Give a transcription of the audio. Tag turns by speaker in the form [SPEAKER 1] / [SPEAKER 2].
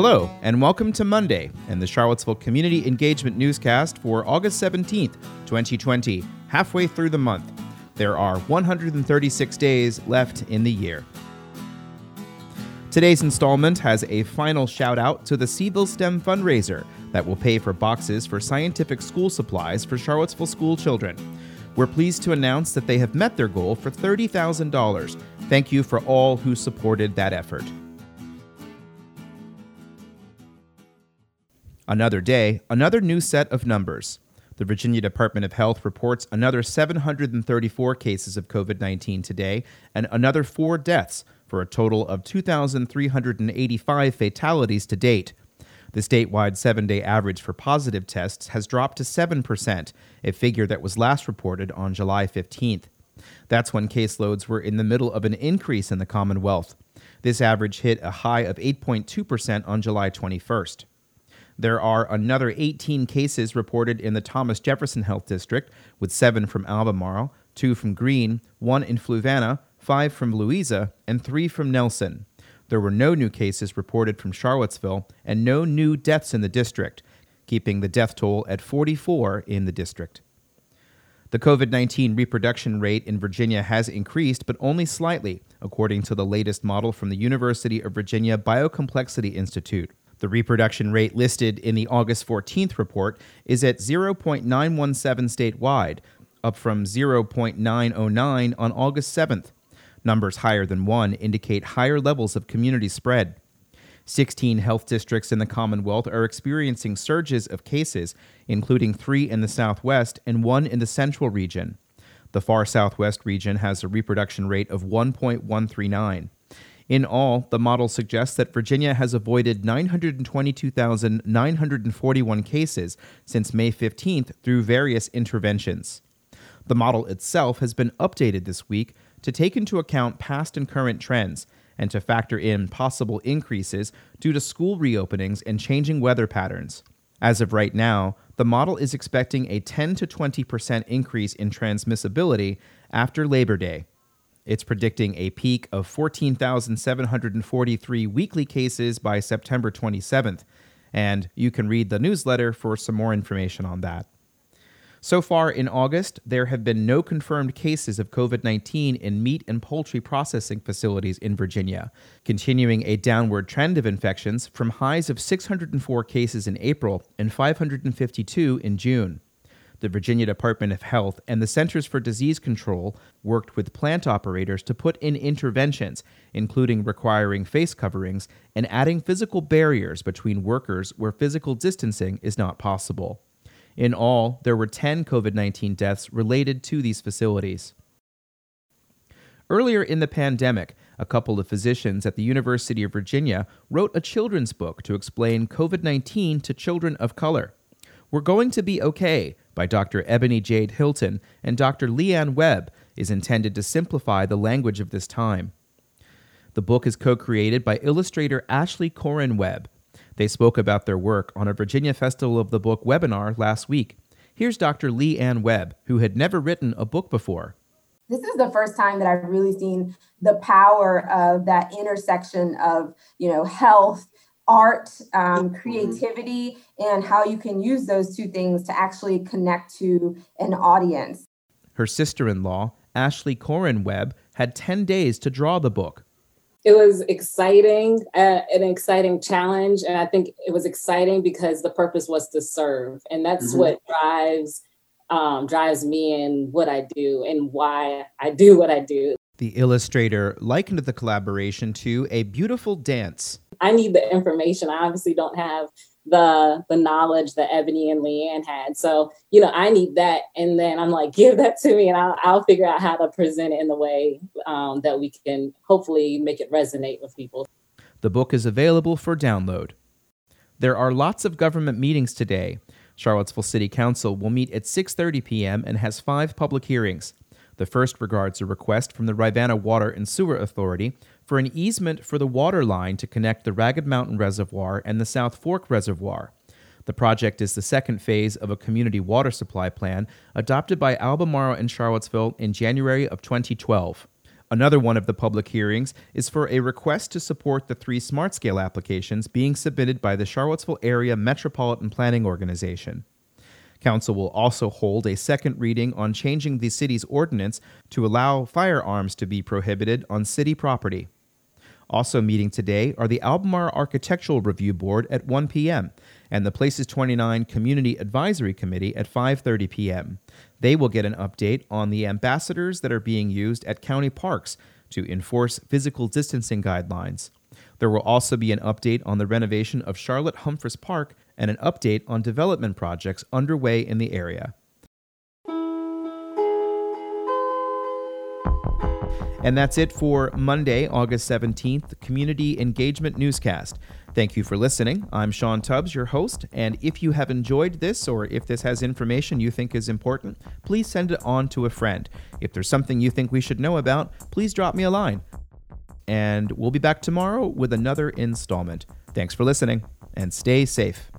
[SPEAKER 1] Hello, and welcome to Monday and the Charlottesville Community Engagement Newscast for August 17th, 2020, halfway through the month. There are 136 days left in the year. Today's installment has a final shout out to the Cville STEM fundraiser that will pay for boxes for scientific school supplies for Charlottesville school children. We're pleased to announce that they have met their goal for $30,000. Thank you for all who supported that effort. Another day, another new set of numbers. The Virginia Department of Health reports another 734 cases of COVID 19 today and another four deaths for a total of 2,385 fatalities to date. The statewide seven day average for positive tests has dropped to 7%, a figure that was last reported on July 15th. That's when caseloads were in the middle of an increase in the Commonwealth. This average hit a high of 8.2% on July 21st. There are another 18 cases reported in the Thomas Jefferson Health District, with seven from Albemarle, two from Greene, one in Fluvanna, five from Louisa, and three from Nelson. There were no new cases reported from Charlottesville and no new deaths in the district, keeping the death toll at 44 in the district. The COVID 19 reproduction rate in Virginia has increased, but only slightly, according to the latest model from the University of Virginia Biocomplexity Institute. The reproduction rate listed in the August 14th report is at 0.917 statewide, up from 0.909 on August 7th. Numbers higher than 1 indicate higher levels of community spread. 16 health districts in the Commonwealth are experiencing surges of cases, including three in the Southwest and one in the Central region. The far Southwest region has a reproduction rate of 1.139. In all, the model suggests that Virginia has avoided 922,941 cases since May 15th through various interventions. The model itself has been updated this week to take into account past and current trends and to factor in possible increases due to school reopenings and changing weather patterns. As of right now, the model is expecting a 10 to 20% increase in transmissibility after Labor Day. It's predicting a peak of 14,743 weekly cases by September 27th, and you can read the newsletter for some more information on that. So far in August, there have been no confirmed cases of COVID 19 in meat and poultry processing facilities in Virginia, continuing a downward trend of infections from highs of 604 cases in April and 552 in June. The Virginia Department of Health and the Centers for Disease Control worked with plant operators to put in interventions, including requiring face coverings and adding physical barriers between workers where physical distancing is not possible. In all, there were 10 COVID 19 deaths related to these facilities. Earlier in the pandemic, a couple of physicians at the University of Virginia wrote a children's book to explain COVID 19 to children of color. We're Going to Be Okay by Dr. Ebony Jade Hilton and Dr. Leanne Webb is intended to simplify the language of this time. The book is co created by illustrator Ashley Corin Webb they spoke about their work on a Virginia Festival of the Book webinar last week. Here's Dr. Lee Ann Webb, who had never written a book before.
[SPEAKER 2] This is the first time that I've really seen the power of that intersection of, you know, health, art, um, creativity, and how you can use those two things to actually connect to an audience.
[SPEAKER 1] Her sister in law, Ashley Corin Webb, had 10 days to draw the book
[SPEAKER 3] it was exciting, uh, an exciting challenge. And I think it was exciting because the purpose was to serve. And that's mm-hmm. what drives um, drives me in what I do and why I do what I do.
[SPEAKER 1] The illustrator likened the collaboration to a beautiful dance.
[SPEAKER 3] I need the information. I obviously don't have the the knowledge that Ebony and Leanne had. So, you know, I need that. And then I'm like, give that to me and I'll, I'll figure out how to present it in the way um, that we can hopefully make it resonate with people.
[SPEAKER 1] The book is available for download. There are lots of government meetings today. Charlottesville City Council will meet at 6:30 p.m. and has 5 public hearings. The first regards a request from the Rivanna Water and Sewer Authority for an easement for the water line to connect the Ragged Mountain Reservoir and the South Fork Reservoir. The project is the second phase of a community water supply plan adopted by Albemarle and Charlottesville in January of 2012. Another one of the public hearings is for a request to support the three smart scale applications being submitted by the Charlottesville Area Metropolitan Planning Organization. Council will also hold a second reading on changing the city's ordinance to allow firearms to be prohibited on city property. Also meeting today are the Albemarle Architectural Review Board at 1 p.m. and the Places 29 Community Advisory Committee at 5:30 p.m. They will get an update on the ambassadors that are being used at county parks to enforce physical distancing guidelines. There will also be an update on the renovation of Charlotte Humphris Park and an update on development projects underway in the area. And that's it for Monday, August 17th, Community Engagement Newscast. Thank you for listening. I'm Sean Tubbs, your host, and if you have enjoyed this or if this has information you think is important, please send it on to a friend. If there's something you think we should know about, please drop me a line. And we'll be back tomorrow with another installment. Thanks for listening and stay safe.